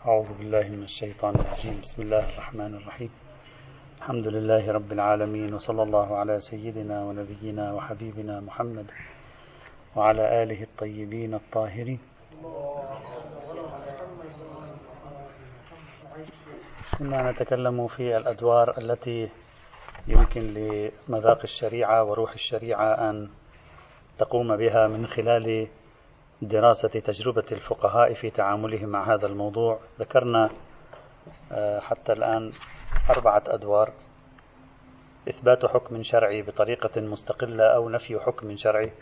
أعوذ بالله من الشيطان الرجيم. بسم الله الرحمن الرحيم. الحمد لله رب العالمين وصلى الله على سيدنا ونبينا وحبيبنا محمد وعلى آله الطيبين الطاهرين. كنا نتكلم في الأدوار التي يمكن لمذاق الشريعة وروح الشريعة أن تقوم بها من خلال دراسة تجربة الفقهاء في تعاملهم مع هذا الموضوع. ذكرنا آه، حتى الآن أربعة أدوار. إثبات حكم شرعي بطريقة مستقلة أو نفي حكم شرعي.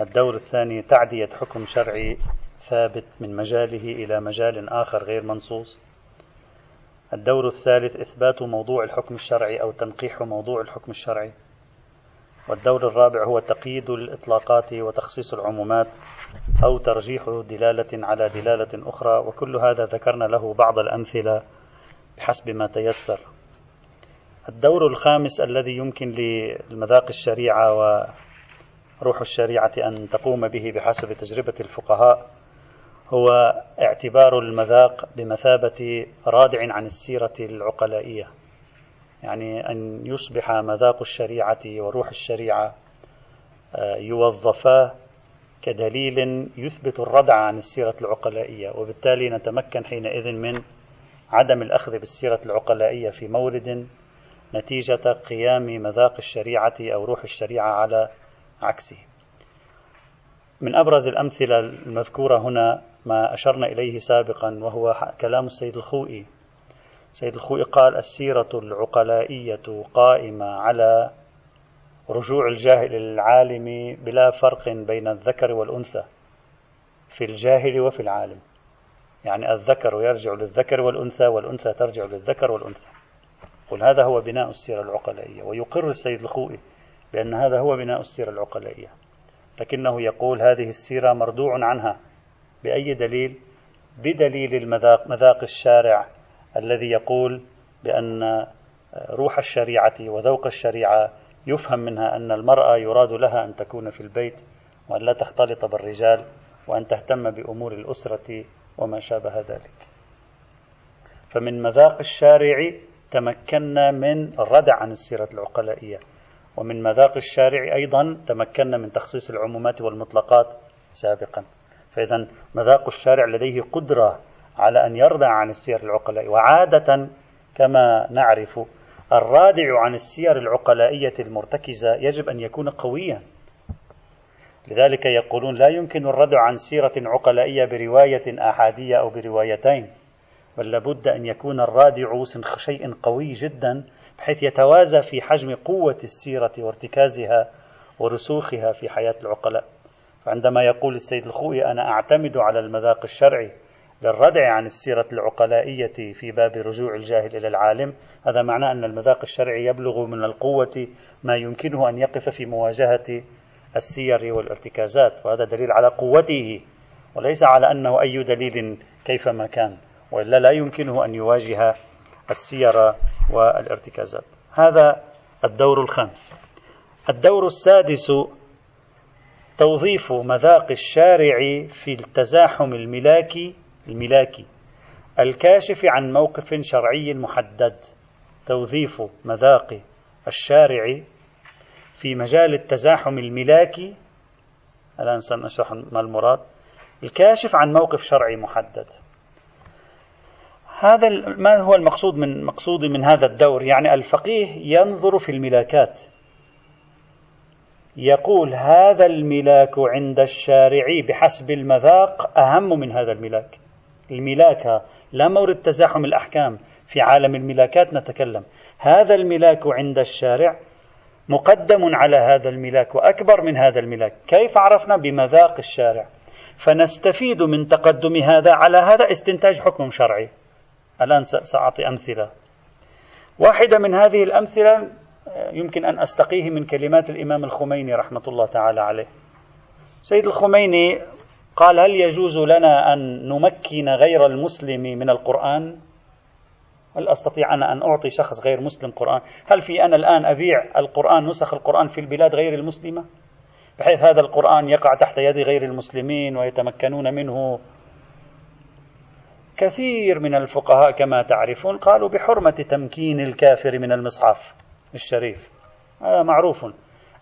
الدور الثاني تعدية حكم شرعي ثابت من مجاله إلى مجال آخر غير منصوص. الدور الثالث إثبات موضوع الحكم الشرعي أو تنقيح موضوع الحكم الشرعي. والدور الرابع هو تقييد الإطلاقات وتخصيص العمومات أو ترجيح دلالة على دلالة أخرى وكل هذا ذكرنا له بعض الأمثلة بحسب ما تيسر. الدور الخامس الذي يمكن للمذاق الشريعة وروح الشريعة أن تقوم به بحسب تجربة الفقهاء هو اعتبار المذاق بمثابة رادع عن السيرة العقلائية. يعني أن يصبح مذاق الشريعة وروح الشريعة آه، يوظفا كدليل يثبت الردع عن السيرة العقلائية وبالتالي نتمكن حينئذ من عدم الأخذ بالسيرة العقلائية في مورد نتيجة قيام مذاق الشريعة أو روح الشريعة على عكسه. من أبرز الأمثلة المذكورة هنا ما أشرنا إليه سابقا وهو كلام السيد الخوئي سيد الخوئي قال السيرة العقلائية قائمة على رجوع الجاهل للعالم بلا فرق بين الذكر والأنثى في الجاهل وفي العالم. يعني الذكر يرجع للذكر والأنثى والأنثى ترجع للذكر والأنثى. قل هذا هو بناء السيرة العقلائية ويقر السيد الخوئي بأن هذا هو بناء السيرة العقلائية. لكنه يقول هذه السيرة مردوع عنها بأي دليل؟ بدليل المذاق مذاق الشارع الذي يقول بأن روح الشريعة وذوق الشريعة يفهم منها أن المرأة يراد لها أن تكون في البيت وأن لا تختلط بالرجال وأن تهتم بأمور الأسرة وما شابه ذلك. فمن مذاق الشارع تمكنا من الردع عن السيرة العقلائية. ومن مذاق الشارع أيضا تمكنا من تخصيص العمومات والمطلقات سابقا. فإذا مذاق الشارع لديه قدرة على أن يردع عن السير العقلائية وعادة كما نعرف الرادع عن السير العقلائية المرتكزة يجب أن يكون قويا. لذلك يقولون لا يمكن الردع عن سيرة عقلائية برواية آحادية أو بروايتين بل لابد أن يكون الرادع شيء قوي جدا بحيث يتوازى في حجم قوة السيرة وارتكازها ورسوخها في حياة العقلاء. فعندما يقول السيد الخوئي أنا أعتمد على المذاق الشرعي للردع عن السيرة العقلائية في باب رجوع الجاهل إلى العالم. هذا معناه أن المذاق الشرعي يبلغ من القوة ما يمكنه أن يقف في مواجهة السير والارتكازات وهذا دليل على قوته وليس على أنه أي دليل كيفما كان وإلا لا يمكنه أن يواجه السير والارتكازات. هذا الدور الخامس. الدور السادس توظيف مذاق الشارع في التزاحم الملاكي الملاكي. الكاشف عن موقف شرعي محدد. توظيف مذاق الشارع في مجال التزاحم الملاكي. الآن سنشرح ما المراد. الكاشف عن موقف شرعي محدد. هذا ما هو المقصود من مقصود من هذا الدور؟ يعني الفقيه ينظر في الملاكات. يقول هذا الملاك عند الشارع بحسب المذاق أهم من هذا الملاك. الملاك لا مورد تزاحم الأحكام في عالم الملاكات نتكلم. هذا الملاك عند الشارع مقدم على هذا الملاك وأكبر من هذا الملاك. كيف عرفنا بمذاق الشارع؟ فنستفيد من تقدم هذا على هذا استنتاج حكم شرعي. الآن سأعطي أمثلة. واحدة من هذه الأمثلة يمكن أن أستقيه من كلمات الإمام الخميني رحمة الله تعالى عليه. سيد الخميني قال هل يجوز لنا أن نمكن غير المسلم من القرآن؟ هل أستطيع أنا أن أعطي شخص غير مسلم قرآن؟ هل في أنا الآن أبيع القرآن نسخ القرآن في البلاد غير المسلمة؟ بحيث هذا القرآن يقع تحت يد غير المسلمين ويتمكنون منه؟ كثير من الفقهاء كما تعرفون قالوا بحرمة تمكين الكافر من المصحف الشريف. هذا معروف.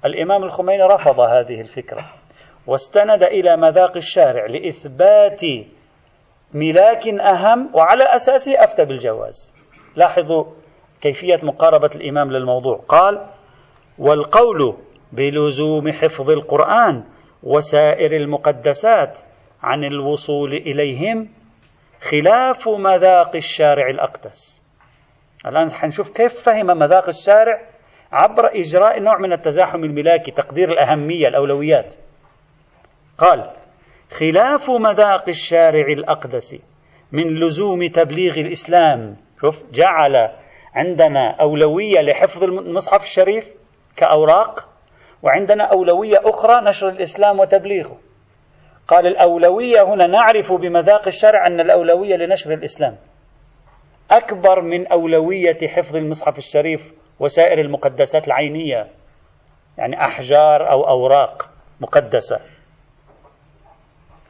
الإمام الخميني رفض هذه الفكرة. واستند إلى مذاق الشارع لإثبات ملاك أهم وعلى أساسه أفتى بالجواز. لاحظوا كيفية مقاربة الإمام للموضوع. قال والقول بلزوم حفظ القرآن وسائر المقدسات عن الوصول إليهم خلاف مذاق الشارع الأقدس. الآن حنشوف كيف فهم مذاق الشارع عبر إجراء نوع من التزاحم الملاكي تقدير الأهمية الأولويات. قال خلاف مذاق الشارع الأقدس من لزوم تبليغ الإسلام. شوف جعل عندنا أولوية لحفظ المصحف الشريف كأوراق وعندنا أولوية أخرى نشر الإسلام وتبليغه. قال الأولوية هنا نعرف بمذاق الشرع أن الأولوية لنشر الإسلام. أكبر من أولوية حفظ المصحف الشريف وسائر المقدسات العينية يعني أحجار أو أوراق مقدسة.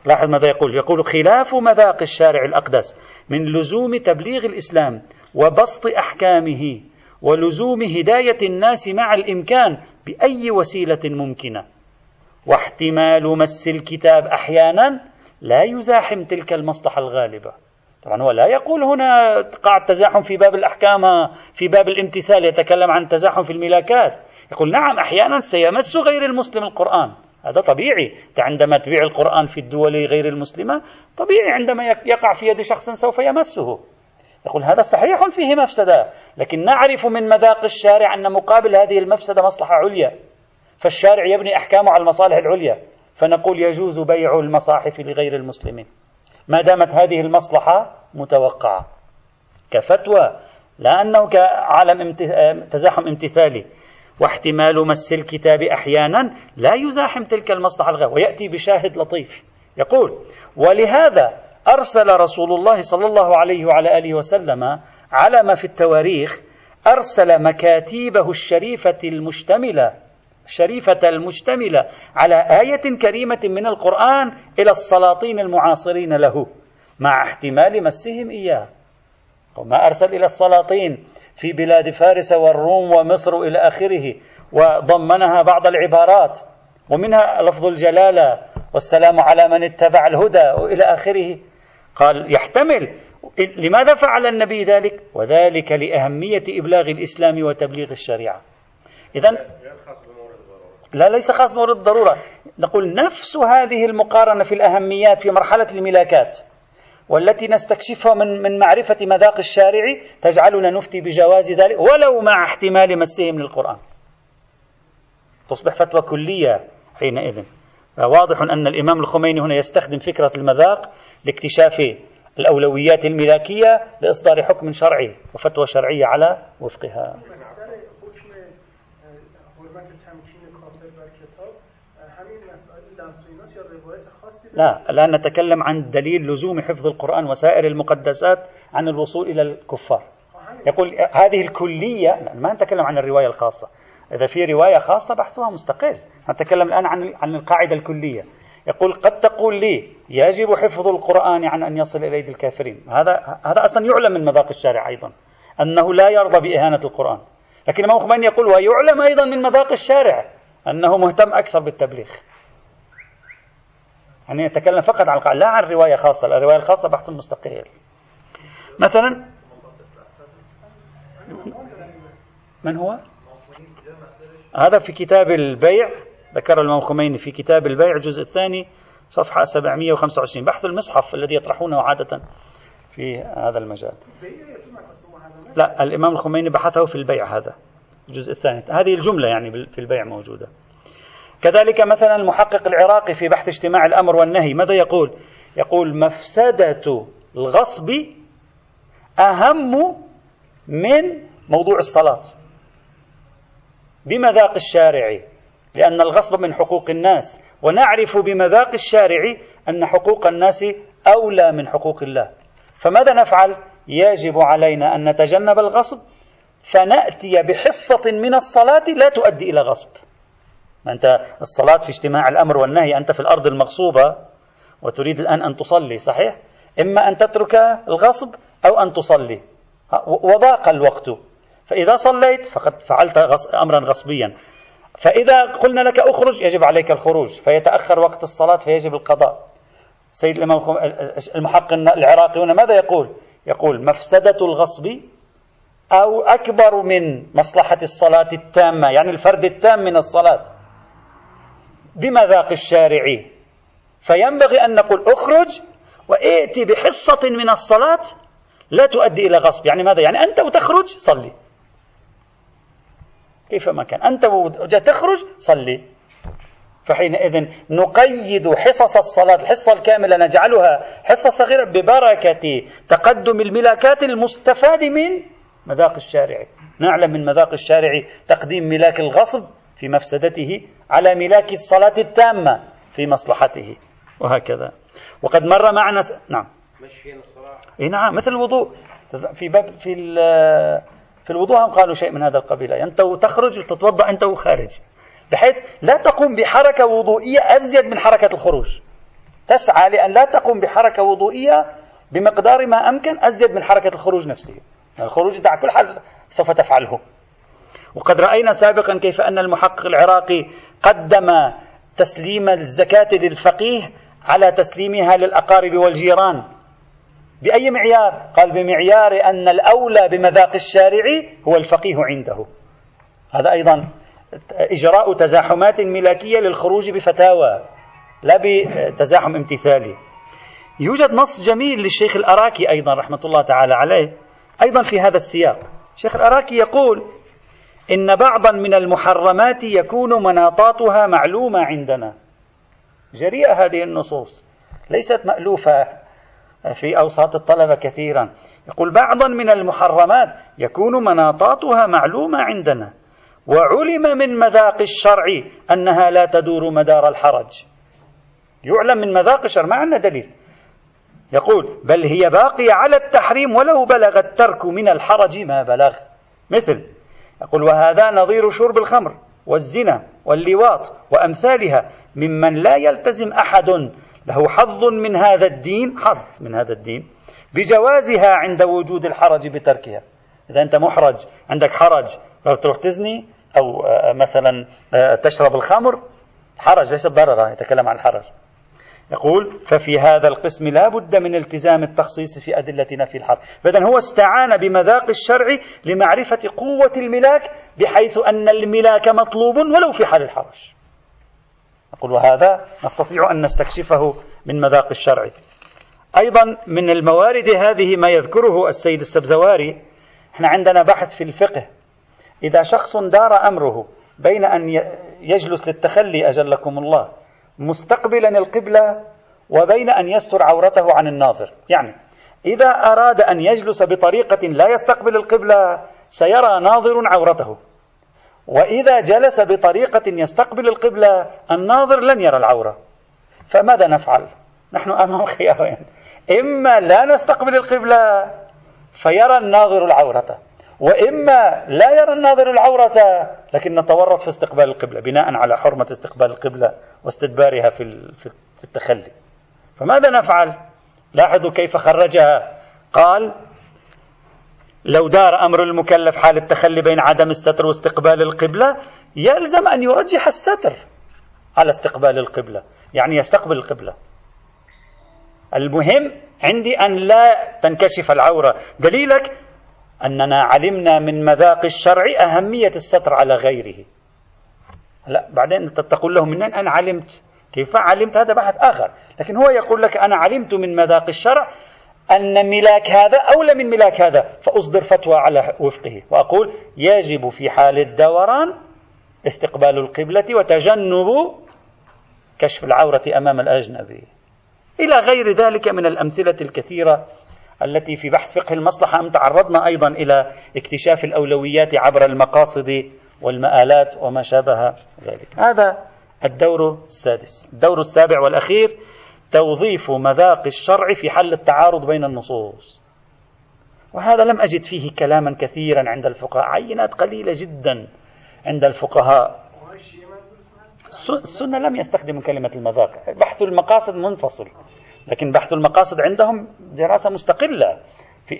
لاحظ ماذا يقول؟ يقول خلاف مذاق الشارع الأقدس من لزوم تبليغ الإسلام وبسط أحكامه ولزوم هداية الناس مع الإمكان بأي وسيلة ممكنة. واحتمال مس الكتاب أحيانا لا يزاحم تلك المصلحة الغالبة. طبعا هو لا يقول هنا قاع التزاحم في باب الأحكام في باب الامتثال يتكلم عن التزاحم في الملاكات. يقول نعم أحيانا سيمس غير المسلم القرآن. هذا طبيعي. عندما تبيع القرآن في الدول غير المسلمة طبيعي عندما يقع في يد شخص سوف يمسه. يقول هذا صحيح فيه مفسدة لكن نعرف من مذاق الشارع أن مقابل هذه المفسدة مصلحة عليا. فالشارع يبني أحكامه على المصالح العليا. فنقول يجوز بيع المصاحف لغير المسلمين. ما دامت هذه المصلحة متوقعة. كفتوى لا أنه كعالم تزاحم امتثالي. واحتمال مس الكتاب أحيانا لا يزاحم تلك المصلحة الغير ويأتي بشاهد لطيف. يقول ولهذا أرسل رسول الله صلى الله عليه وعلى آله وسلم على ما في التواريخ أرسل مكاتيبه الشريفة المشتملة الشريفة المشتملة على آية كريمة من القرآن إلى السلاطين المعاصرين له مع احتمال مسهم إياه. وما أرسل إلى السلاطين في بلاد فارس والروم ومصر إلى آخره وضمنها بعض العبارات ومنها لفظ الجلالة والسلام على من اتبع الهدى وإلى آخره. قال يحتمل. لماذا فعل النبي ذلك؟ وذلك لأهمية إبلاغ الإسلام وتبليغ الشريعة. إذا لا ليس خاص بمورد الضرورة. نقول نفس هذه المقارنة في الأهميات في مرحلة الملاكات. والتي نستكشفها من من معرفة مذاق الشارع تجعلنا نفتي بجواز ذلك ولو مع احتمال مسهم للقرآن. تصبح فتوى كلية حينئذ. واضح أن الإمام الخميني هنا يستخدم فكرة المذاق لاكتشاف الأولويات الملاكية لإصدار حكم شرعي وفتوى شرعية على وفقها. لا الآن نتكلم عن دليل لزوم حفظ القرآن وسائر المقدسات عن الوصول إلى الكفار. يقول هذه الكلية ما نتكلم عن الرواية الخاصة. إذا في رواية خاصة بحثها مستقل. نتكلم الآن عن عن القاعدة الكلية. يقول قد تقول لي يجب حفظ القرآن عن أن يصل إلى أيدي الكافرين. هذا هذا أصلا يعلم من مذاق الشارع أيضا أنه لا يرضى بإهانة القرآن. لكن الإمام خميني يقول ويعلم أيضا من مذاق الشارع أنه مهتم أكثر بالتبليغ. يعني يتكلم فقط عن القاعدة لا عن رواية خاصة الرواية الخاصة بحث مستقل مثلا من هو؟ هذا في كتاب البيع ذكر الإمام في كتاب البيع الجزء الثاني صفحة 725 بحث المصحف الذي يطرحونه عادة في هذا المجال. لا الإمام الخميني بحثه في البيع هذا الجزء الثاني. هذه الجملة يعني في البيع موجودة. كذلك مثلا المحقق العراقي في بحث اجتماع الأمر والنهي ماذا يقول؟ يقول مفسدة الغصب أهم من موضوع الصلاة. بمذاق الشارع لأن الغصب من حقوق الناس ونعرف بمذاق الشارع أن حقوق الناس أولى من حقوق الله. فماذا نفعل؟ يجب علينا أن نتجنب الغصب فنأتي بحصة من الصلاة لا تؤدي إلى غصب. أنت الصلاة في اجتماع الأمر والنهي أنت في الأرض المغصوبة وتريد الآن أن تصلي صحيح؟ إما أن تترك الغصب أو أن تصلي. وضاق الوقت. فإذا صليت فقد فعلت أمرا غصبيا. فإذا قلنا لك أخرج يجب عليك الخروج. فيتأخر وقت الصلاة فيجب القضاء. سيد الإمام المحقق العراقي هنا ماذا يقول؟ يقول مفسدة الغصب أو أكبر من مصلحة الصلاة التامة يعني الفرد التام من الصلاة. بمذاق الشارع. فينبغي أن نقول اخرج وائتي بحصة من الصلاة لا تؤدي إلى غصب. يعني ماذا؟ يعني أنت وتخرج صلي. كيفما كان؟ أنت تخرج صلي. فحينئذ نقيد حصص الصلاة الحصة الكاملة نجعلها حصة صغيرة ببركة تقدم الملاكات المستفاد من مذاق الشارع. نعلم من مذاق الشارع تقديم ملاك الغصب في مفسدته على ملاك الصلاة التامة في مصلحته. وهكذا. وقد مر معنا س... نعم. إيه نعم مثل الوضوء. في باب في في الوضوء هم قالوا شيء من هذا القبيل. أنت تخرج وتتوضأ أنت وخارج. بحيث لا تقوم بحركة وضوئية أزيد من حركة الخروج. تسعى لأن لا تقوم بحركة وضوئية بمقدار ما أمكن أزيد من حركة الخروج نفسه. الخروج على كل حال سوف تفعله. وقد رأينا سابقا كيف أن المحقق العراقي قدم تسليم الزكاة للفقيه على تسليمها للأقارب والجيران. بأي معيار؟ قال بمعيار أن الأولى بمذاق الشارع هو الفقيه عنده. هذا أيضا إجراء تزاحمات ملاكية للخروج بفتاوى لا بتزاحم امتثالي. يوجد نص جميل للشيخ الأراكي أيضا رحمة الله تعالى عليه أيضا في هذا السياق. الشيخ الأراكي يقول إن بعضا من المحرمات يكون مناطاتها معلومة عندنا. جريئة هذه النصوص. ليست مألوفة في أوساط الطلبة كثيرا. يقول بعضا من المحرمات يكون مناطاتها معلومة عندنا. وعلم من مذاق الشرع أنها لا تدور مدار الحرج. يعلم من مذاق الشرع ما عندنا دليل. يقول بل هي باقية على التحريم ولو بلغ الترك من الحرج ما بلغ. مثل يقول وهذا نظير شرب الخمر والزنا واللواط وأمثالها ممن لا يلتزم أحد. له حظ من هذا الدين حظ من هذا الدين بجوازها عند وجود الحرج بتركها. إذا أنت محرج عندك حرج. تروح تزني أو آه، مثلا آه، تشرب الخمر حرج ليس ضررا يتكلم عن الحرج يقول ففي هذا القسم لا بد من التزام التخصيص في أدلة نفي الحرج فإذا هو استعان بمذاق الشرع لمعرفة قوة الملاك بحيث أن الملاك مطلوب ولو في حال الحرج. أقول وهذا نستطيع أن نستكشفه من مذاق الشرع. أيضا من الموارد هذه ما يذكره السيد السبزواري إحنا عندنا بحث في الفقه. إذا شخص دار أمره بين أن يجلس للتخلي أجلكم الله. مستقبلا القبلة وبين أن يستر عورته عن الناظر. يعني إذا أراد أن يجلس بطريقة لا يستقبل القبلة سيرى ناظر عورته. وإذا جلس بطريقة يستقبل القبلة الناظر لن يرى العورة. فماذا نفعل؟ نحن أمام خيارين إما لا نستقبل القبلة فيرى الناظر العورة. وإما لا يرى الناظر العورة لكن نتورط في استقبال القبلة بناء على حرمة استقبال القبلة واستدبارها في في التخلي. فماذا نفعل؟ لاحظوا كيف خرجها. قال لو دار أمر المكلف حال التخلي بين عدم الستر واستقبال القبلة يلزم أن يرجح الستر على استقبال القبلة يعني يستقبل القبلة. المهم عندي أن لا تنكشف العورة. دليلك أننا علمنا من مذاق الشرع أهمية الستر على غيره. لا بعدين تقول له منين؟ أنا علمت. كيف علمت؟ هذا بحث آخر. لكن هو يقول لك أنا علمت من مذاق الشرع أن ملاك هذا أولى من ملاك هذا. فأصدر فتوى على وفقه. وأقول يجب في حال الدوران استقبال القبلة وتجنب كشف العورة أمام الأجنبي. إلى غير ذلك من الأمثلة الكثيرة التي في بحث فقه المصلحة أم تعرضنا أيضا إلى اكتشاف الأولويات عبر المقاصد والمآلات وما شابه ذلك. هذا الدور السادس. الدور السابع والأخير توظيف مذاق الشرع في حل التعارض بين النصوص. وهذا لم أجد فيه كلاما كثيرا عند الفقهاء. عينات قليلة جدا عند الفقهاء. السنة لم يستخدم كلمة المذاق. بحث المقاصد منفصل. لكن بحث المقاصد عندهم دراسة مستقلة في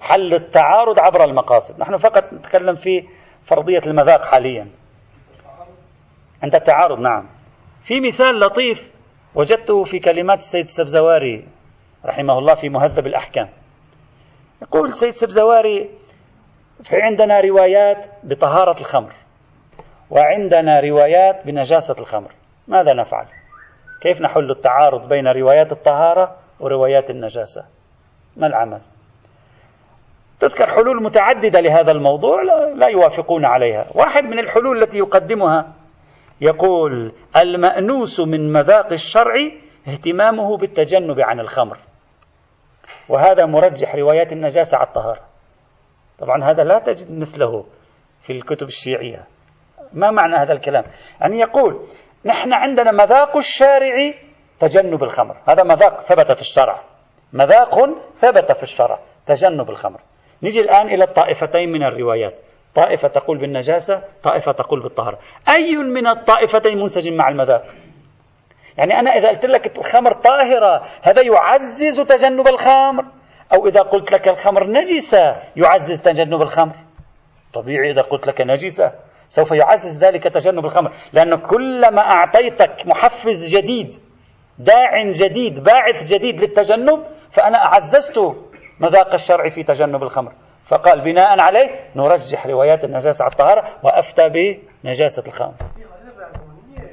حل التعارض عبر المقاصد. نحن فقط نتكلم في فرضية المذاق حاليا. عند التعارض نعم. في مثال لطيف وجدته في كلمات السيد السبزواري رحمه الله في مهذب الأحكام. يقول السيد السبزواري في عندنا روايات بطهارة الخمر وعندنا روايات بنجاسة الخمر. ماذا نفعل؟ كيف نحل التعارض بين روايات الطهارة وروايات النجاسة؟ ما العمل؟ تذكر حلول متعددة لهذا الموضوع لا يوافقون عليها. واحد من الحلول التي يقدمها يقول المأنوس من مذاق الشرع اهتمامه بالتجنب عن الخمر. وهذا مرجح روايات النجاسة على الطهارة. طبعا هذا لا تجد مثله في الكتب الشيعية. ما معنى هذا الكلام؟ يعني يقول نحن عندنا مذاق الشارع تجنب الخمر. هذا مذاق ثبت في الشرع. مذاق ثبت في الشرع تجنب الخمر. نجي الآن إلى الطائفتين من الروايات. طائفة تقول بالنجاسة طائفة تقول بالطهارة. أي من الطائفتين منسجم مع المذاق؟ يعني أنا إذا قلت لك الخمر طاهرة هذا يعزز تجنب الخمر. أو إذا قلت لك الخمر نجسة يعزز تجنب الخمر. طبيعي إذا قلت لك نجسة. سوف يعزز ذلك تجنب الخمر. لأنه كلما أعطيتك محفز جديد داع جديد باعث جديد للتجنب فأنا أعززت مذاق الشرع في تجنب الخمر. فقال بناء عليه نرجح روايات النجاسة على الطهارة وأفتى بنجاسة الخمر.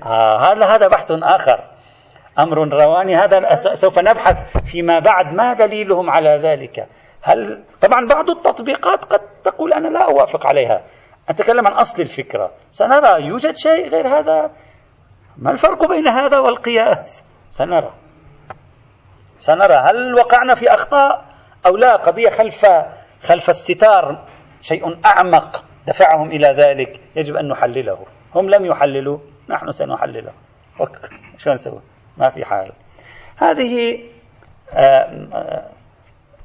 آه هذا هذا بحث آخر. أمر رواني. هذا سوف نبحث فيما بعد. ما دليلهم على ذلك؟ هل طبعا بعض التطبيقات قد تقول أنا لا أوافق عليها. أتكلم عن أصل الفكرة. سنرى يوجد شيء غير هذا؟ ما الفرق بين هذا والقياس؟ سنرى. سنرى هل وقعنا في أخطاء أو لا؟ قضية خلف خلف الستار شيء أعمق دفعهم إلى ذلك يجب أن نحلله. هم لم يحللوا نحن سنحلله. شو نسوي؟ ما في حال. هذه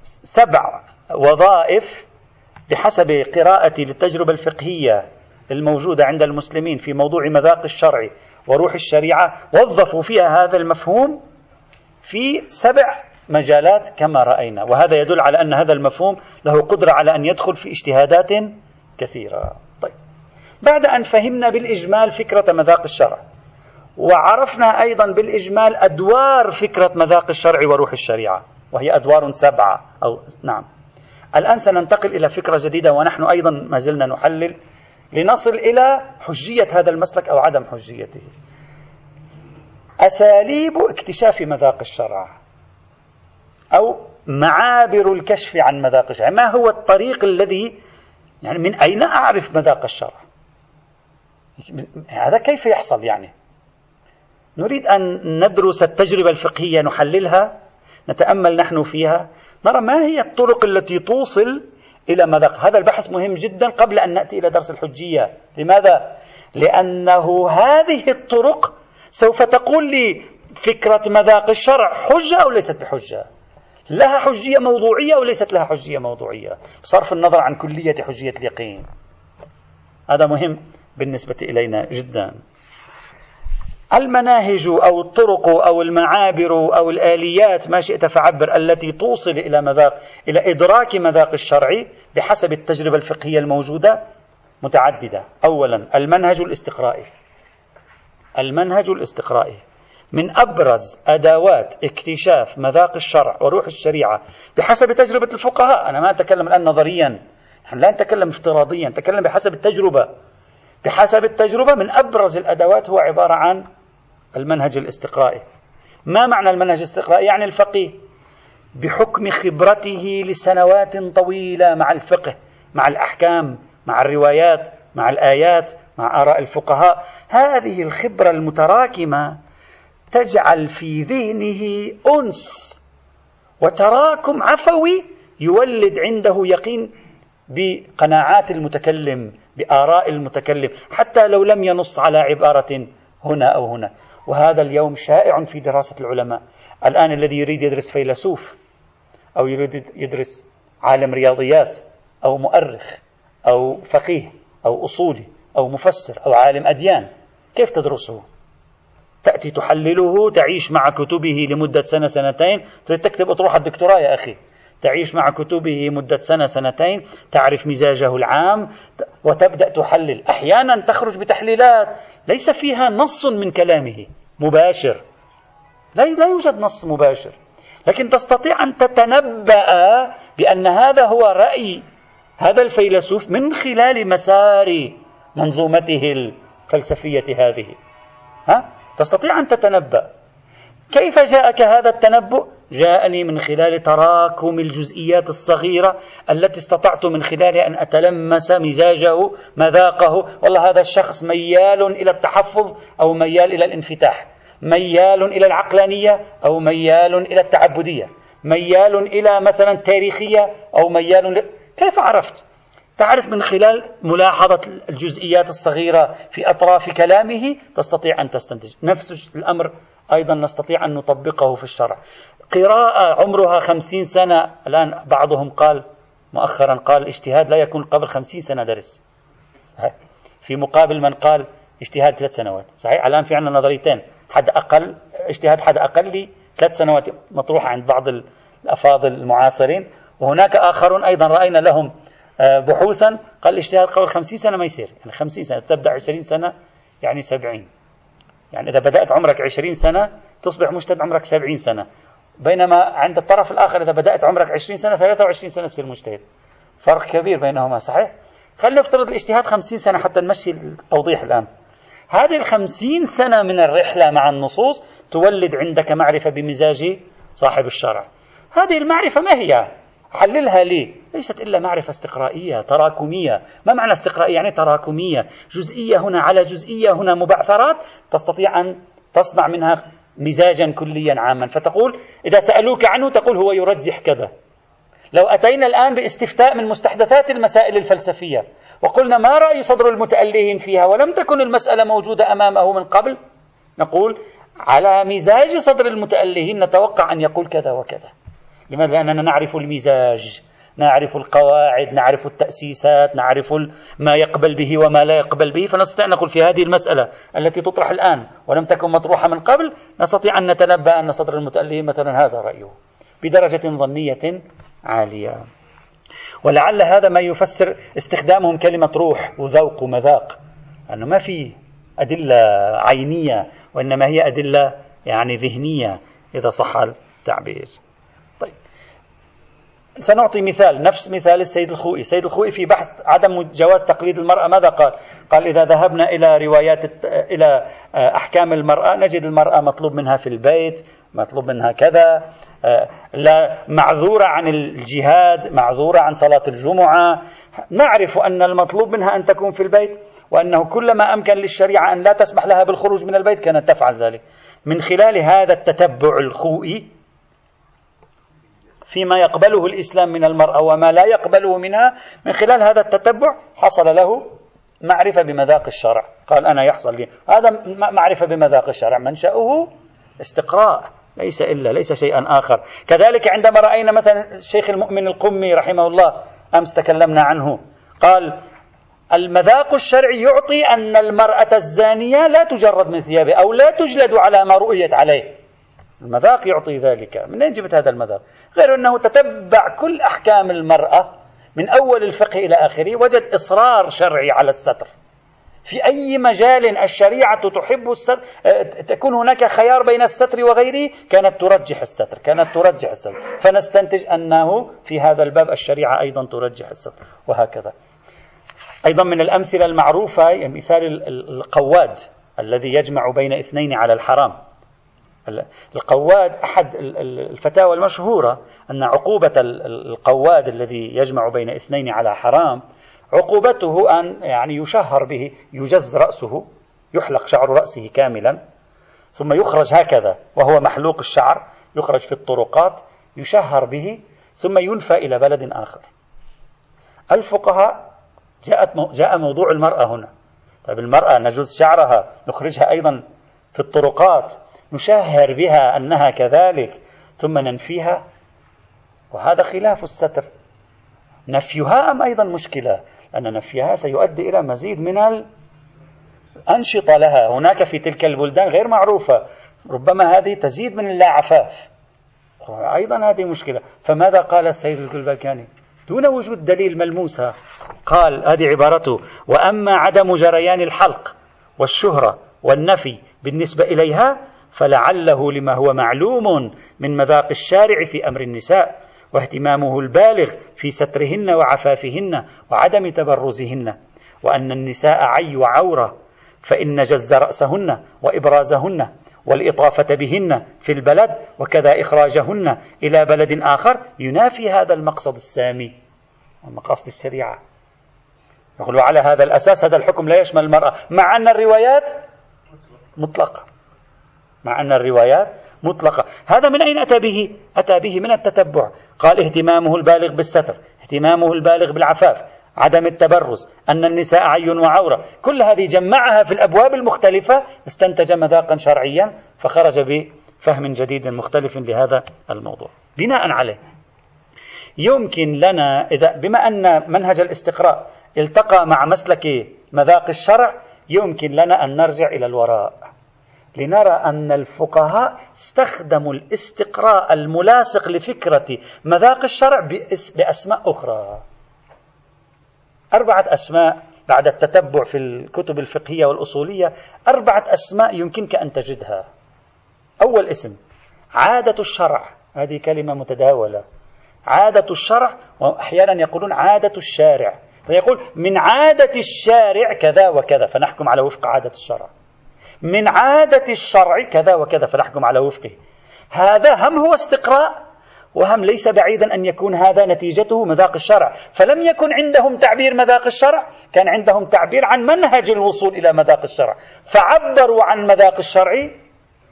سبع وظائف بحسب قراءتي للتجربة الفقهية الموجودة عند المسلمين في موضوع مذاق الشرع وروح الشريعة وظفوا فيها هذا المفهوم في سبع مجالات كما رأينا. وهذا يدل على أن هذا المفهوم له قدرة على أن يدخل في اجتهادات كثيرة. طيب. بعد أن فهمنا بالإجمال فكرة مذاق الشرع وعرفنا أيضا بالإجمال أدوار فكرة مذاق الشرع وروح الشريعة وهي أدوار سبعة أو نعم. الآن سننتقل إلى فكرة جديدة ونحن أيضا ما زلنا نحلل لنصل إلى حجية هذا المسلك أو عدم حجيته. أساليب اكتشاف مذاق الشرع أو معابر الكشف عن مذاق الشرع. ما هو الطريق الذي يعني من أين أعرف مذاق الشرع؟ هذا كيف يحصل يعني؟ نريد أن ندرس التجربة الفقهية نحللها نتأمل نحن فيها. نرى ما هي الطرق التي توصل إلى مذاق؟ هذا البحث مهم جدا قبل أن نأتي إلى درس الحجية. لماذا؟ لأنه هذه الطرق سوف تقول لي فكرة مذاق الشرع حجة أو ليست بحجة. لها حجية موضوعية وليست لها حجية موضوعية؟ بصرف النظر عن كلية حجية اليقين. هذا مهم بالنسبة إلينا جدا. المناهج أو الطرق أو المعابر أو الآليات ما شئت فعبر التي توصل إلى مذاق إلى إدراك مذاق الشرع بحسب التجربة الفقهية الموجودة متعددة. أولا المنهج الاستقرائي. المنهج الاستقرائي. من أبرز أدوات اكتشاف مذاق الشرع وروح الشريعة بحسب تجربة الفقهاء أنا ما أتكلم الآن نظريا نحن لا نتكلم افتراضيا نتكلم بحسب التجربة. بحسب التجربة من أبرز الأدوات هو عبارة عن المنهج الاستقرائي. ما معنى المنهج الاستقرائي؟ يعني الفقيه. بحكم خبرته لسنوات طويلة مع الفقه مع الأحكام مع الروايات مع الآيات مع آراء الفقهاء. هذه الخبرة المتراكمة تجعل في ذهنه أنس وتراكم عفوي يولد عنده يقين بقناعات المتكلم بآراء المتكلم حتى لو لم ينص على عبارة هنا أو هنا. وهذا اليوم شائع في دراسة العلماء. الآن الذي يريد يدرس فيلسوف أو يريد يدرس عالم رياضيات أو مؤرخ أو فقيه أو أصولي أو مفسر أو عالم أديان كيف تدرسه؟ تأتي تحلله تعيش مع كتبه لمدة سنة سنتين. تريد تكتب أطروحة الدكتوراه يا أخي. تعيش مع كتبه مدة سنة سنتين. تعرف مزاجه العام. وتبدأ تحلل. أحيانا تخرج بتحليلات. ليس فيها نص من كلامه مباشر لا لا يوجد نص مباشر لكن تستطيع أن تتنبأ بأن هذا هو رأي هذا الفيلسوف من خلال مسار منظومته الفلسفية هذه ها؟ تستطيع أن تتنبأ كيف جاءك هذا التنبؤ؟ جاءني من خلال تراكم الجزئيات الصغيرة التي استطعت من خلالها أن أتلمس مزاجه مذاقه. والله هذا الشخص ميال إلى التحفظ أو ميال إلى الانفتاح. ميال إلى العقلانية أو ميال إلى التعبدية. ميال إلى مثلا تاريخية أو ميال كيف عرفت؟ تعرف من خلال ملاحظة الجزئيات الصغيرة في أطراف كلامه تستطيع أن تستنتج. نفس الأمر أيضا نستطيع أن نطبقه في الشرع. قراءة عمرها خمسين سنة. الآن بعضهم قال مؤخرا قال الاجتهاد لا يكون قبل خمسين سنة درس. صحيح. في مقابل من قال اجتهاد ثلاث سنوات. صحيح. الآن في عندنا نظريتين. حد أقل اجتهاد حد أقل ثلاث سنوات مطروحة عند بعض الأفاضل المعاصرين. وهناك آخرون أيضا رأينا لهم آه، بحوثا. قال الاجتهاد قبل خمسين سنة ما يصير. يعني خمسين سنة تبدأ عشرين سنة يعني سبعين. يعني إذا بدأت عمرك عشرين سنة تصبح مجتهد عمرك سبعين سنة. بينما عند الطرف الآخر إذا بدأت عمرك عشرين سنة ثلاثة وعشرين سنة تصير مجتهد. فرق كبير بينهما صحيح؟ خلينا نفترض الاجتهاد خمسين سنة حتى نمشي التوضيح الآن. هذه الخمسين سنة من الرحلة مع النصوص تولد عندك معرفة بمزاج صاحب الشرع. هذه المعرفة ما هي؟ حللها لي. ليست إلا معرفة استقرائية تراكمية. ما معنى استقرائية؟ يعني تراكمية. جزئية هنا على جزئية هنا مبعثرات. تستطيع أن تصنع منها مزاجا كليا عاما. فتقول إذا سألوك عنه تقول هو يرجح كذا. لو أتينا الآن باستفتاء من مستحدثات المسائل الفلسفية وقلنا ما رأي صدر المتألهين فيها ولم تكن المسألة موجودة أمامه من قبل نقول على مزاج صدر المتألهين نتوقع أن يقول كذا وكذا. لماذا؟ لأننا نعرف المزاج. نعرف القواعد نعرف التأسيسات نعرف ما يقبل به وما لا يقبل به فنستطيع أن نقول في هذه المسألة التي تطرح الآن ولم تكن مطروحة من قبل نستطيع أن نتنبأ أن صدر المتألهين مثلا هذا رأيه بدرجة ظنية عالية. ولعل هذا ما يفسر استخدامهم كلمة روح وذوق ومذاق أنه ما في أدلة عينية وإنما هي أدلة يعني ذهنية إذا صح التعبير. سنعطي مثال نفس مثال السيد الخوئي. السيد الخوئي في بحث عدم جواز تقليد المرأة ماذا قال؟ قال إذا ذهبنا إلى روايات إلى أحكام المرأة نجد المرأة مطلوب منها في البيت مطلوب منها كذا لا معذورة عن الجهاد معذورة عن صلاة الجمعة. نعرف أن المطلوب منها أن تكون في البيت وأنه كلما أمكن للشريعة أن لا تسمح لها بالخروج من البيت كانت تفعل ذلك. من خلال هذا التتبع الخوئي فيما يقبله الإسلام من المرأة وما لا يقبله منها من خلال هذا التتبع حصل له معرفة بمذاق الشرع. قال أنا يحصل لي. هذا معرفة بمذاق الشرع. منشأه استقراء. ليس إلا ليس شيئا آخر. كذلك عندما رأينا مثلا الشيخ المؤمن القمي رحمه الله أمس تكلمنا عنه. قال المذاق الشرعي يعطي أن المرأة الزانية لا تجرد من ثيابها أو لا تجلد على ما رؤيت عليه. المذاق يعطي ذلك. من أين جبت هذا المذاق؟ غير أنه تتبع كل أحكام المرأة من أول الفقه إلى آخره وجد إصرار شرعي على الستر. في أي مجال الشريعة تحب الستر؟ تكون هناك خيار بين الستر وغيره؟ كانت ترجح الستر كانت ترجح الستر. فنستنتج أنه في هذا الباب الشريعة أيضا ترجح الستر وهكذا. أيضا من الأمثلة المعروفة يعني مثال القواد الذي يجمع بين اثنين على الحرام. القواد أحد الفتاوى المشهورة أن عقوبة القواد الذي يجمع بين اثنين على حرام عقوبته أن يعني يشهر به يجز رأسه يحلق شعر رأسه كاملا ثم يخرج هكذا وهو محلوق الشعر يخرج في الطرقات يشهر به ثم ينفى إلى بلد آخر. الفقهاء جاءت جاء موضوع المرأة هنا. طيب المرأة نجوز شعرها نخرجها أيضا في الطرقات نشهر بها أنها كذلك ثم ننفيها. وهذا خلاف الستر. نفيها أم أيضا مشكلة؟ أن نفيها سيؤدي إلى مزيد من أنشطة لها. هناك في تلك البلدان غير معروفة. ربما هذه تزيد من اللاعفاف. أيضا هذه مشكلة. فماذا قال السيد الكلبكاني دون وجود دليل ملموسة قال هذه عبارته. وأما عدم جريان الحلق والشهرة والنفي بالنسبة إليها فلعله لما هو معلوم من مذاق الشارع في أمر النساء واهتمامه البالغ في سترهن وعفافهن وعدم تبرزهن وأن النساء عي وعورة فإن جز رأسهن وإبرازهن والإطافة بهن في البلد وكذا إخراجهن إلى بلد آخر ينافي هذا المقصد السامي مقاصد الشريعة. يقول على هذا الأساس هذا الحكم لا يشمل المرأة مع أن الروايات مطلقة. مع أن الروايات مطلقة. هذا من أين أتى به؟ أتى به من التتبع. قال اهتمامه البالغ بالستر اهتمامه البالغ بالعفاف عدم التبرز أن النساء عي وعورة. كل هذه جمعها في الأبواب المختلفة استنتج مذاقا شرعيا فخرج بفهم جديد مختلف لهذا الموضوع. بناء عليه يمكن لنا إذا بما أن منهج الاستقراء التقى مع مسلك مذاق الشرع يمكن لنا أن نرجع إلى الوراء. لنرى أن الفقهاء استخدموا الاستقراء الملاصق لفكرة مذاق الشرع بأسماء أخرى. أربعة أسماء بعد التتبع في الكتب الفقهية والأصولية أربعة أسماء يمكنك أن تجدها. أول اسم عادة الشرع. هذه كلمة متداولة. عادة الشرع وأحيانا يقولون عادة الشارع. فيقول من عادة الشارع كذا وكذا. فنحكم على وفق عادة الشرع. من عادة الشرع كذا وكذا فنحكم على وفقه. هذا هم هو استقراء وهم ليس بعيدا أن يكون هذا نتيجته مذاق الشرع. فلم يكن عندهم تعبير مذاق الشرع كان عندهم تعبير عن منهج الوصول إلى مذاق الشرع. فعبروا عن مذاق الشرع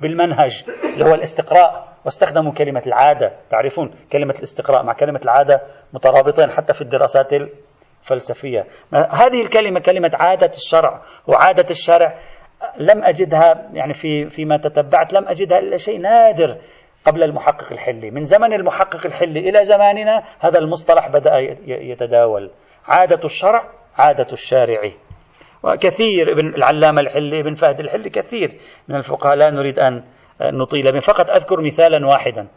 بالمنهج اللي هو الاستقراء. واستخدموا كلمة العادة تعرفون كلمة الاستقراء مع كلمة العادة مترابطين حتى في الدراسات الفلسفية. هذه الكلمة كلمة عادة الشرع وعادة الشرع لم أجدها يعني في فيما تتبعت لم أجدها إلا شيء نادر قبل المحقق الحلي. من زمن المحقق الحلي إلى زماننا هذا المصطلح بدأ يتداول. عادة الشرع عادة الشارع. وكثير ابن العلامة الحلي ابن فهد الحلي كثير من الفقهاء لا نريد أن نطيل به. فقط أذكر مثالا واحدا.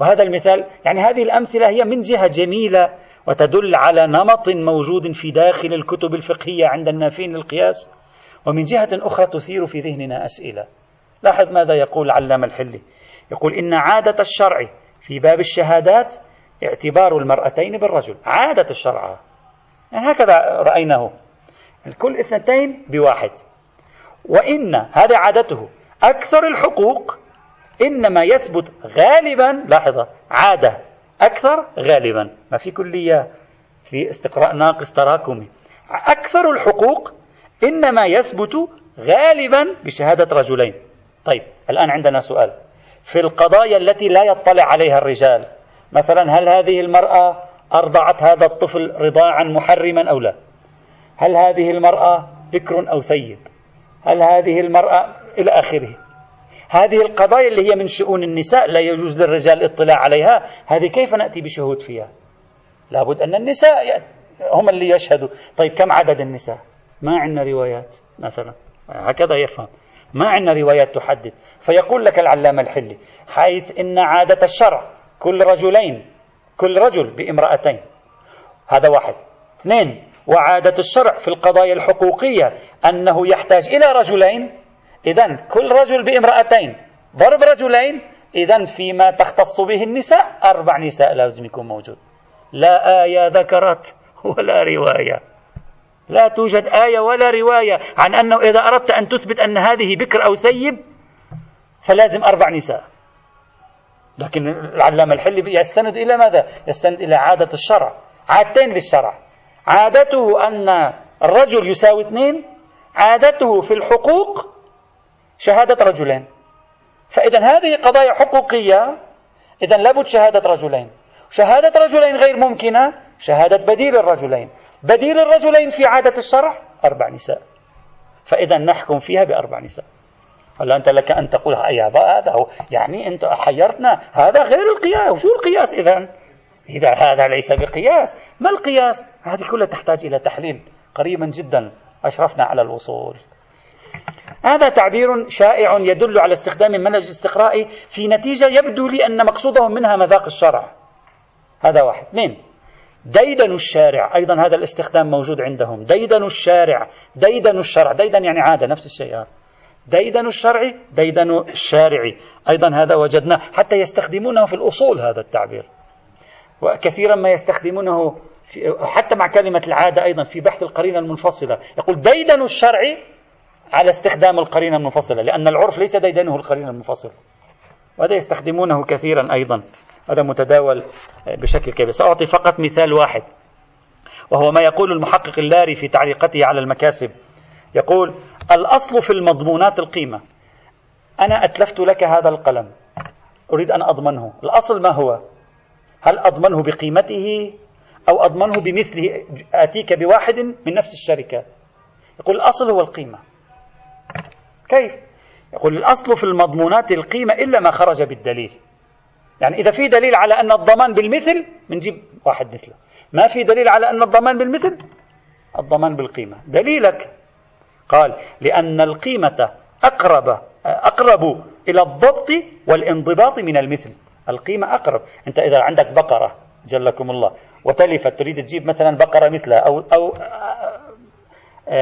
وهذا المثال يعني هذه الأمثلة هي من جهة جميلة وتدل على نمط موجود في داخل الكتب الفقهية عند النافين للقياس ومن جهة أخرى تثير في ذهننا أسئلة. لاحظ ماذا يقول علام الحلي. يقول إن عادة الشرع في باب الشهادات اعتبار المرأتين بالرجل. عادة الشرع. يعني هكذا رأيناه. الكل اثنتين بواحد. وإن هذا عادته أكثر الحقوق إنما يثبت غالبا لاحظة عادة أكثر غالبا. ما في كلية في استقراء ناقص تراكمي. أكثر الحقوق إنما يثبت غالبا بشهادة رجلين. طيب الآن عندنا سؤال. في القضايا التي لا يطلع عليها الرجال مثلا هل هذه المرأة أرضعت هذا الطفل رضاعا محرما أو لا؟ هل هذه المرأة بكر أو سيد؟ هل هذه المرأة إلى آخره؟ هذه القضايا اللي هي من شؤون النساء لا يجوز للرجال الاطلاع عليها هذه كيف نأتي بشهود فيها؟ لابد أن النساء هم اللي يشهدوا. طيب كم عدد النساء؟ ما عندنا روايات مثلا. هكذا يفهم. ما عندنا روايات تحدد. فيقول لك العلامة الحلي حيث إن عادة الشرع كل رجلين كل رجل بامرأتين. هذا واحد. اثنين وعادة الشرع في القضايا الحقوقية أنه يحتاج إلى رجلين إذا كل رجل بامرأتين ضرب رجلين إذا فيما تختص به النساء أربع نساء لازم يكون موجود. لا آية ذكرت ولا رواية. لا توجد آية ولا رواية عن أنه إذا أردت أن تثبت أن هذه بكر أو سيب فلازم أربع نساء. لكن العلامة الحلي يستند إلى ماذا؟ يستند إلى عادة الشرع. عادتين للشرع. عادته أن الرجل يساوي اثنين عادته في الحقوق شهادة رجلين. فإذا هذه قضايا حقوقية إذا لابد شهادة رجلين. شهادة رجلين غير ممكنة شهادة بديل الرجلين بديل الرجلين في عادة الشرع أربع نساء. فإذا نحكم فيها بأربع نساء. هلا أنت لك أن تقول يا هذا هو. يعني أنت حيرتنا هذا غير القياس. شو القياس إذا؟ إذا هذا ليس بقياس. ما القياس؟ هذه كلها تحتاج إلى تحليل قريبا جدا. أشرفنا على الوصول. هذا تعبير شائع يدل على استخدام المنهج الاستقرائي في نتيجة يبدو لي أن مقصودهم منها مذاق الشرع. هذا واحد. اثنين. ديدن الشارع أيضا هذا الاستخدام موجود عندهم. ديدن الشارع ديدن الشرع ديدن يعني عادة نفس الشيء. ديدن الشرع ديدن الشارع. أيضا هذا وجدناه. حتى يستخدمونه في الأصول هذا التعبير. وكثيرا ما يستخدمونه حتى مع كلمة العادة أيضا في بحث القرينة المنفصلة. يقول ديدن الشرع على استخدام القرينة المنفصلة لأن العرف ليس ديدنه القرينة المنفصلة. وهذا يستخدمونه كثيرا أيضا. هذا متداول بشكل كبير. سأعطي فقط مثال واحد وهو ما يقول المحقق اللاري في تعليقته على المكاسب. يقول الأصل في المضمونات القيمة. أنا أتلفت لك هذا القلم أريد أن أضمنه. الأصل ما هو؟ هل أضمنه بقيمته أو أضمنه بمثله؟ آتيك بواحد من نفس الشركة. يقول الأصل هو القيمة. كيف؟ يقول الأصل في المضمونات القيمة إلا ما خرج بالدليل. يعني إذا في دليل على أن الضمان بالمثل بنجيب واحد مثله. ما في دليل على أن الضمان بالمثل؟ الضمان بالقيمة. دليلك. قال لأن القيمة أقرب أقرب إلى الضبط والانضباط من المثل. القيمة أقرب. أنت إذا عندك بقرة جلكم الله. وتلفت تريد تجيب مثلا بقرة مثلها أو, أو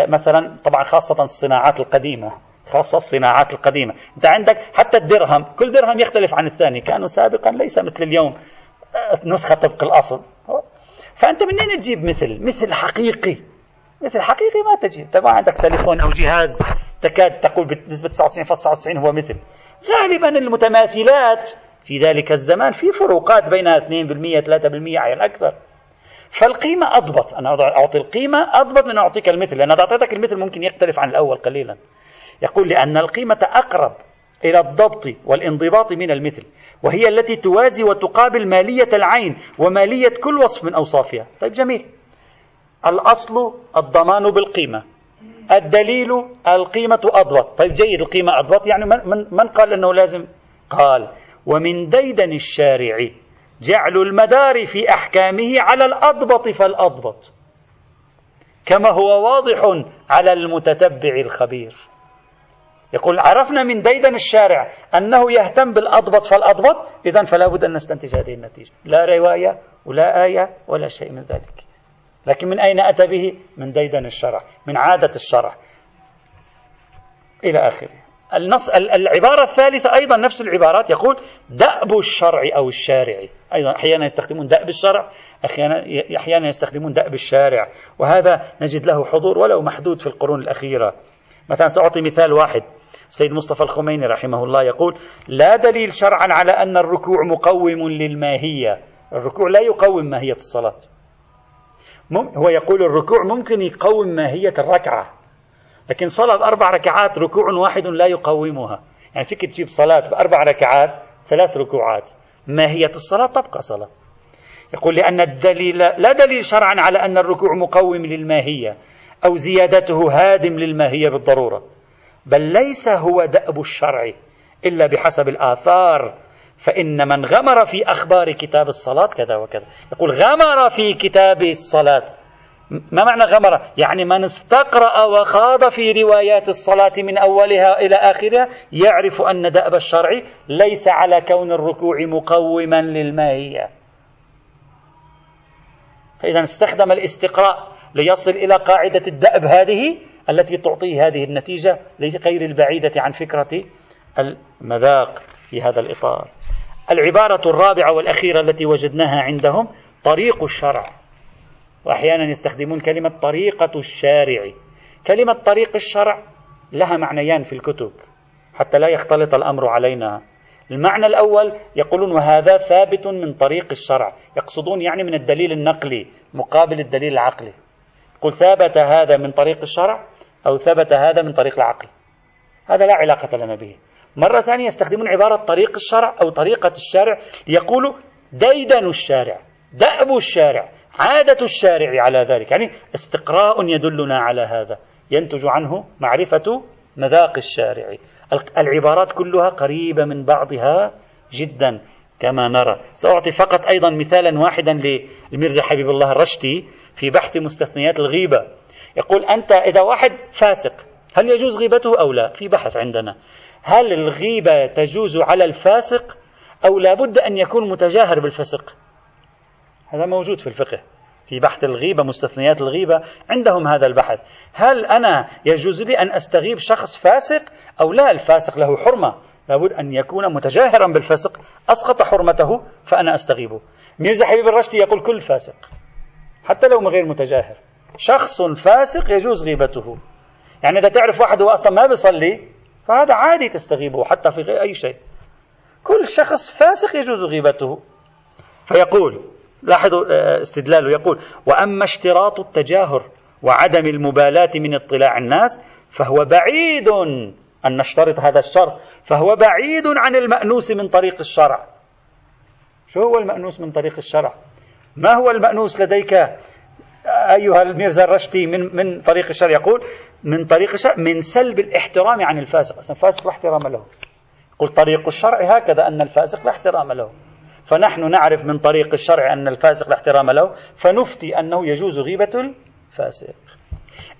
مثلا طبعا خاصة الصناعات القديمة. خاصة الصناعات القديمة. أنت عندك حتى الدرهم كل درهم يختلف عن الثاني. كانوا سابقا ليس مثل اليوم. نسخة طبق الأصل. فأنت منين تجيب مثل؟ مثل حقيقي. مثل حقيقي ما تجي طبعا عندك تليفون أو جهاز تكاد تقول بنسبة 99.99 هو مثل. غالبا المتماثلات في ذلك الزمان في فروقات بينها 2% 3% أحيانا أكثر فالقيمة أضبط. أنا أعطي القيمة أضبط من أعطيك المثل. لأن أعطيتك المثل ممكن يختلف عن الأول قليلا. يقول لأن القيمة أقرب إلى الضبط والانضباط من المثل وهي التي توازي وتقابل مالية العين ومالية كل وصف من أوصافها. طيب جميل. الأصل الضمان بالقيمة. الدليل القيمة أضبط. طيب جيد القيمة أضبط. يعني من, من قال أنه لازم؟ قال ومن ديدن الشارع جعل المدار في أحكامه على الأضبط فالأضبط كما هو واضح على المتتبع الخبير. يقول عرفنا من ديدن الشارع أنه يهتم بالأضبط فالأضبط إذا فلا بد أن نستنتج هذه النتيجة. لا رواية ولا آية ولا شيء من ذلك. لكن من أين أتى به؟ من ديدن الشرع من عادة الشرع. إلى آخره. النص العبارة الثالثة أيضا نفس العبارات يقول دأب الشرع أو الشارع. أيضا أحيانا يستخدمون دأب الشرع أحيانا أحيانا يستخدمون دأب الشارع. وهذا نجد له حضور ولو محدود في القرون الأخيرة. مثلا سأعطي مثال واحد. سيد مصطفى الخميني رحمه الله يقول لا دليل شرعا على أن الركوع مقوم للماهية. الركوع لا يقوم ماهية الصلاة. هو يقول الركوع ممكن يقوم ماهية الركعة لكن صلاة أربع ركعات ركوع واحد لا يقومها. يعني فيك تجيب صلاة بأربع ركعات ثلاث ركوعات. ماهية الصلاة تبقى صلاة. يقول لأن الدليل لا دليل شرعا على أن الركوع مقوم للماهية أو زيادته هادم للماهية بالضرورة. بل ليس هو دأب الشرع إلا بحسب الآثار. فإن من غمر في أخبار كتاب الصلاة كذا وكذا. يقول غمر في كتاب الصلاة. ما معنى غمر؟ يعني من استقرأ وخاض في روايات الصلاة من أولها إلى آخرها يعرف أن دأب الشرع ليس على كون الركوع مقوما للماهية. فإذا استخدم الاستقراء ليصل إلى قاعدة الدأب هذه التي تعطيه هذه النتيجة غير البعيدة عن فكرة المذاق في هذا الإطار. العبارة الرابعة والأخيرة التي وجدناها عندهم طريق الشرع. وأحيانا يستخدمون كلمة طريقة الشارع. كلمة طريق الشرع لها معنيان في الكتب حتى لا يختلط الأمر علينا. المعنى الأول يقولون وهذا ثابت من طريق الشرع. يقصدون يعني من الدليل النقلي مقابل الدليل العقلي. قل ثبت هذا من طريق الشرع أو ثبت هذا من طريق العقل. هذا لا علاقة لنا به. مرة ثانية يستخدمون عبارة طريق الشرع أو طريقة الشارع. يقولوا ديدن الشارع دأب الشارع عادة الشارع على ذلك. يعني استقراء يدلنا على هذا. ينتج عنه معرفة مذاق الشارع. العبارات كلها قريبة من بعضها جدا كما نرى. سأعطي فقط أيضا مثالا واحدا للميرزا حبيب الله الرشدي في بحث مستثنيات الغيبة. يقول أنت إذا واحد فاسق هل يجوز غيبته أو لا؟ في بحث عندنا. هل الغيبة تجوز على الفاسق أو لا بد أن يكون متجاهر بالفسق؟ هذا موجود في الفقه في بحث الغيبة مستثنيات الغيبة عندهم هذا البحث. هل أنا يجوز لي أن أستغيب شخص فاسق أو لا؟ الفاسق له حرمة. لابد أن يكون متجاهرا بالفسق. أسقط حرمته فأنا أستغيبه. ميرزا حبيب الرشدي يقول كل فاسق حتى لو غير متجاهر. شخص فاسق يجوز غيبته. يعني إذا تعرف واحد هو أصلا ما بيصلي فهذا عادي تستغيبه حتى في أي شيء. كل شخص فاسق يجوز غيبته. فيقول لاحظوا آه، استدلاله يقول وأما اشتراط التجاهر وعدم المبالاة من اطلاع الناس فهو بعيد أن نشترط هذا الشرط فهو بعيد عن المأنوس من طريق الشرع. شو هو المأنوس من طريق الشرع؟ ما هو المأنوس لديك؟ أيها الميرزا الرشدي من من طريق الشرع يقول من طريق الشرع من سلب الاحترام عن الفاسق. الفاسق لا احترام له. قل طريق الشرع هكذا أن الفاسق لا احترام له. فنحن نعرف من طريق الشرع أن الفاسق لا احترام له فنفتي أنه يجوز غيبة الفاسق.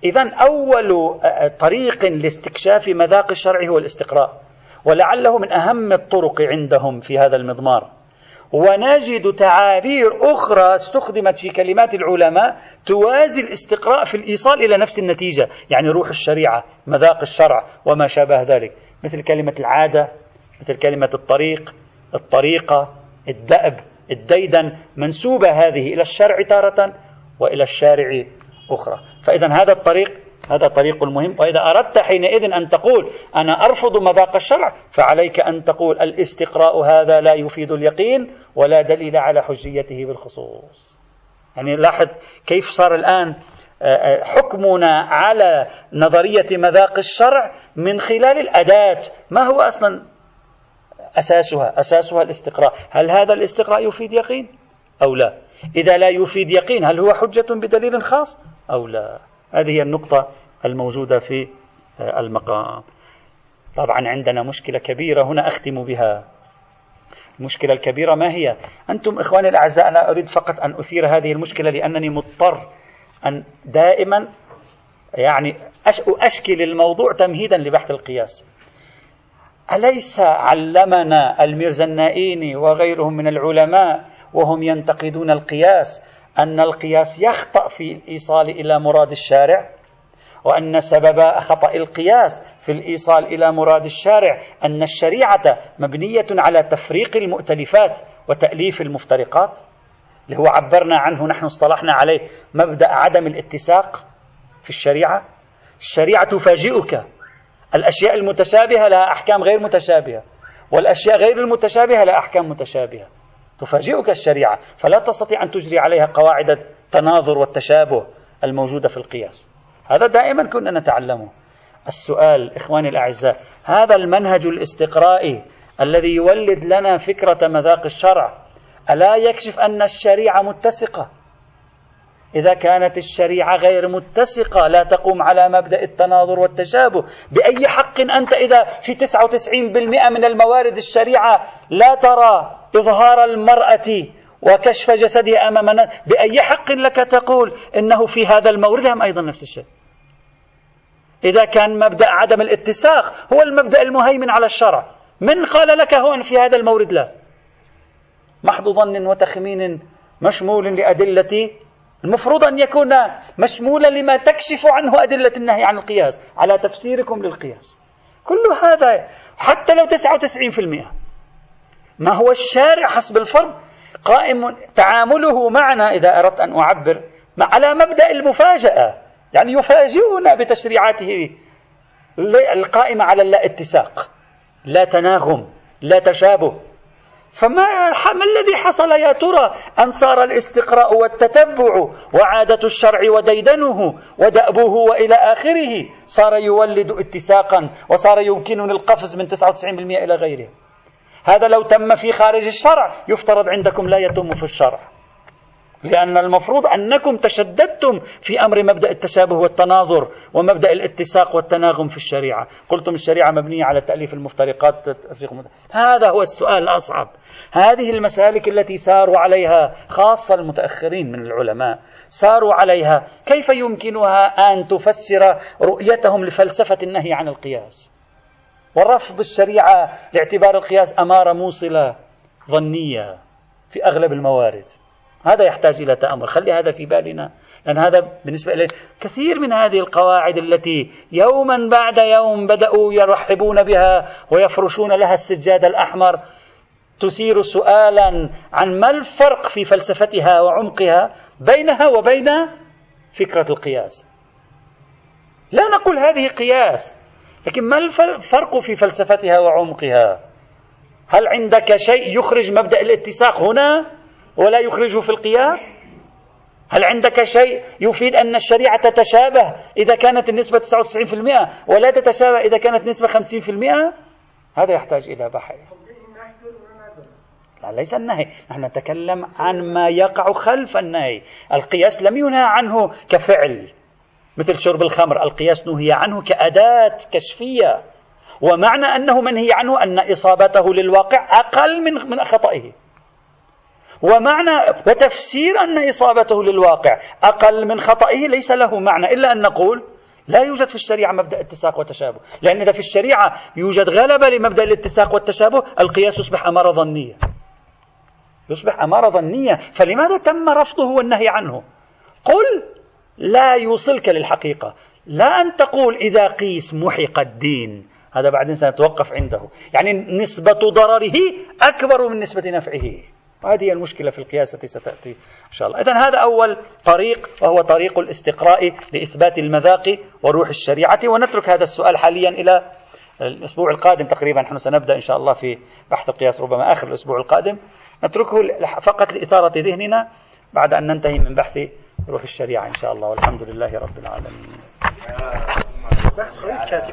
إذا أول طريق لاستكشاف مذاق الشرع هو الاستقراء ولعله من أهم الطرق عندهم في هذا المضمار. ونجد تعابير أخرى استخدمت في كلمات العلماء توازي الاستقراء في الإيصال إلى نفس النتيجة يعني روح الشريعة مذاق الشرع وما شابه ذلك مثل كلمة العادة مثل كلمة الطريق الطريقة الدأب الديدن منسوبة هذه إلى الشرع تارة وإلى الشارع أخرى. فإذا هذا الطريق هذا طريق مهم وإذا أردت حينئذ أن تقول أنا أرفض مذاق الشرع فعليك أن تقول الاستقراء هذا لا يفيد اليقين ولا دليل على حجيته بالخصوص. يعني لاحظ كيف صار الآن آه، آه، حكمنا على نظرية مذاق الشرع من خلال الأداة. ما هو أصلا أساسها؟ أساسها الاستقراء. هل هذا الاستقراء يفيد يقين أو لا؟ إذا لا يفيد يقين هل هو حجة بدليل خاص أو لا؟ هذه هي النقطة الموجودة في آه، المقام. طبعا عندنا مشكلة كبيرة هنا أختم بها. المشكلة الكبيرة ما هي؟ أنتم إخواني الأعزاء أنا أريد فقط أن أثير هذه المشكلة لأنني مضطر أن دائما يعني أشكل الموضوع تمهيدا لبحث القياس. أليس علمنا الميرزا النائيني وغيرهم من العلماء وهم ينتقدون القياس أن القياس يخطأ في الإيصال إلى مراد الشارع وأن سبب خطأ القياس في الإيصال إلى مراد الشارع أن الشريعة مبنية على تفريق المؤتلفات وتأليف المفترقات اللي هو عبرنا عنه نحن اصطلحنا عليه مبدأ عدم الاتساق في الشريعة. الشريعة تفاجئك. الأشياء المتشابهة لها أحكام غير متشابهة والأشياء غير المتشابهة لها أحكام متشابهة. تفاجئك الشريعة فلا تستطيع أن تجري عليها قواعد التناظر والتشابه الموجودة في القياس. هذا دائما كنا نتعلمه. السؤال إخواني الأعزاء هذا المنهج الاستقرائي الذي يولد لنا فكرة مذاق الشرع ألا يكشف أن الشريعة متسقة؟ إذا كانت الشريعة غير متسقة لا تقوم على مبدأ التناظر والتشابه. بأي حق أنت إذا في 99% من الموارد الشريعة لا ترى إظهار المرأة وكشف جسدها أمام الناس بأي حق لك تقول إنه في هذا المورد؟ هم أيضا نفس الشيء. إذا كان مبدأ عدم الاتساق هو المبدأ المهيمن على الشرع. من قال لك هون في هذا المورد لا؟ محض ظن وتخمين مشمول لأدلة المفروض أن يكون مشمولا لما تكشف عنه أدلة النهي عن القياس على تفسيركم للقياس. كل هذا حتى لو 99% ما هو الشارع حسب الفرض. قائم تعامله معنا إذا أردت أن أعبر على مبدأ المفاجأة. يعني يفاجئنا بتشريعاته القائمة على لا اتساق لا تناغم لا تشابه. فما ما الذي حصل يا ترى؟ أن صار الاستقراء والتتبع وعادة الشرع وديدنه ودأبه وإلى آخره. صار يولد اتساقا وصار يمكنني القفز من 99% إلى غيره. هذا لو تم في خارج الشرع يفترض عندكم لا يتم في الشرع. لأن المفروض أنكم تشددتم في أمر مبدأ التشابه والتناظر ومبدأ الاتساق والتناغم في الشريعة. قلتم الشريعة مبنية على تأليف المفترقات هذا هو السؤال الأصعب. هذه المسالك التي ساروا عليها خاصة المتأخرين من العلماء ساروا عليها. كيف يمكنها أن تفسر رؤيتهم لفلسفة النهي عن القياس؟ ورفض الشريعة لاعتبار القياس أمارة موصلة ظنية في أغلب الموارد. هذا يحتاج إلى تأمل. خلي هذا في بالنا لأن هذا بالنسبة إليه كثير من هذه القواعد التي يوما بعد يوم بدأوا يرحبون بها ويفرشون لها السجاد الأحمر تثير سؤالا عن ما الفرق في فلسفتها وعمقها بينها وبين فكرة القياس. لا نقول هذه قياس. لكن ما الفرق في فلسفتها وعمقها؟ هل عندك شيء يخرج مبدأ الاتساق هنا ولا يخرجه في القياس؟ هل عندك شيء يفيد أن الشريعة تتشابه إذا كانت النسبة 99% ولا تتشابه إذا كانت نسبة 50% هذا يحتاج إلى بحث. لا ليس النهي. نحن نتكلم عن ما يقع خلف النهي. القياس لم ينهى عنه كفعل. مثل شرب الخمر القياس نهي عنه كأداة كشفية. ومعنى أنه منهي عنه أن إصابته للواقع أقل من من خطئه. ومعنى وتفسير أن إصابته للواقع أقل من خطئه ليس له معنى إلا أن نقول لا يوجد في الشريعة مبدأ اتساق وتشابه لأن إذا في الشريعة يوجد غلبة لمبدأ الاتساق والتشابه القياس يصبح أمارة ظنية. يصبح أمارة ظنية. فلماذا تم رفضه والنهي عنه؟ قل لا يوصلك للحقيقة. لا أن تقول إذا قيس محق الدين. هذا بعدين سنتوقف عنده. يعني نسبة ضرره أكبر من نسبة نفعه. وهذه المشكلة في القياس التي ستأتي إن شاء الله. إذا هذا أول طريق وهو طريق الاستقراء لإثبات المذاق وروح الشريعة. ونترك هذا السؤال حاليا إلى الأسبوع القادم تقريبا. نحن سنبدأ إن شاء الله في بحث القياس ربما آخر الأسبوع القادم. نتركه فقط لإثارة ذهننا بعد أن ننتهي من بحث روح الشريعة إن شاء الله والحمد لله رب العالمين.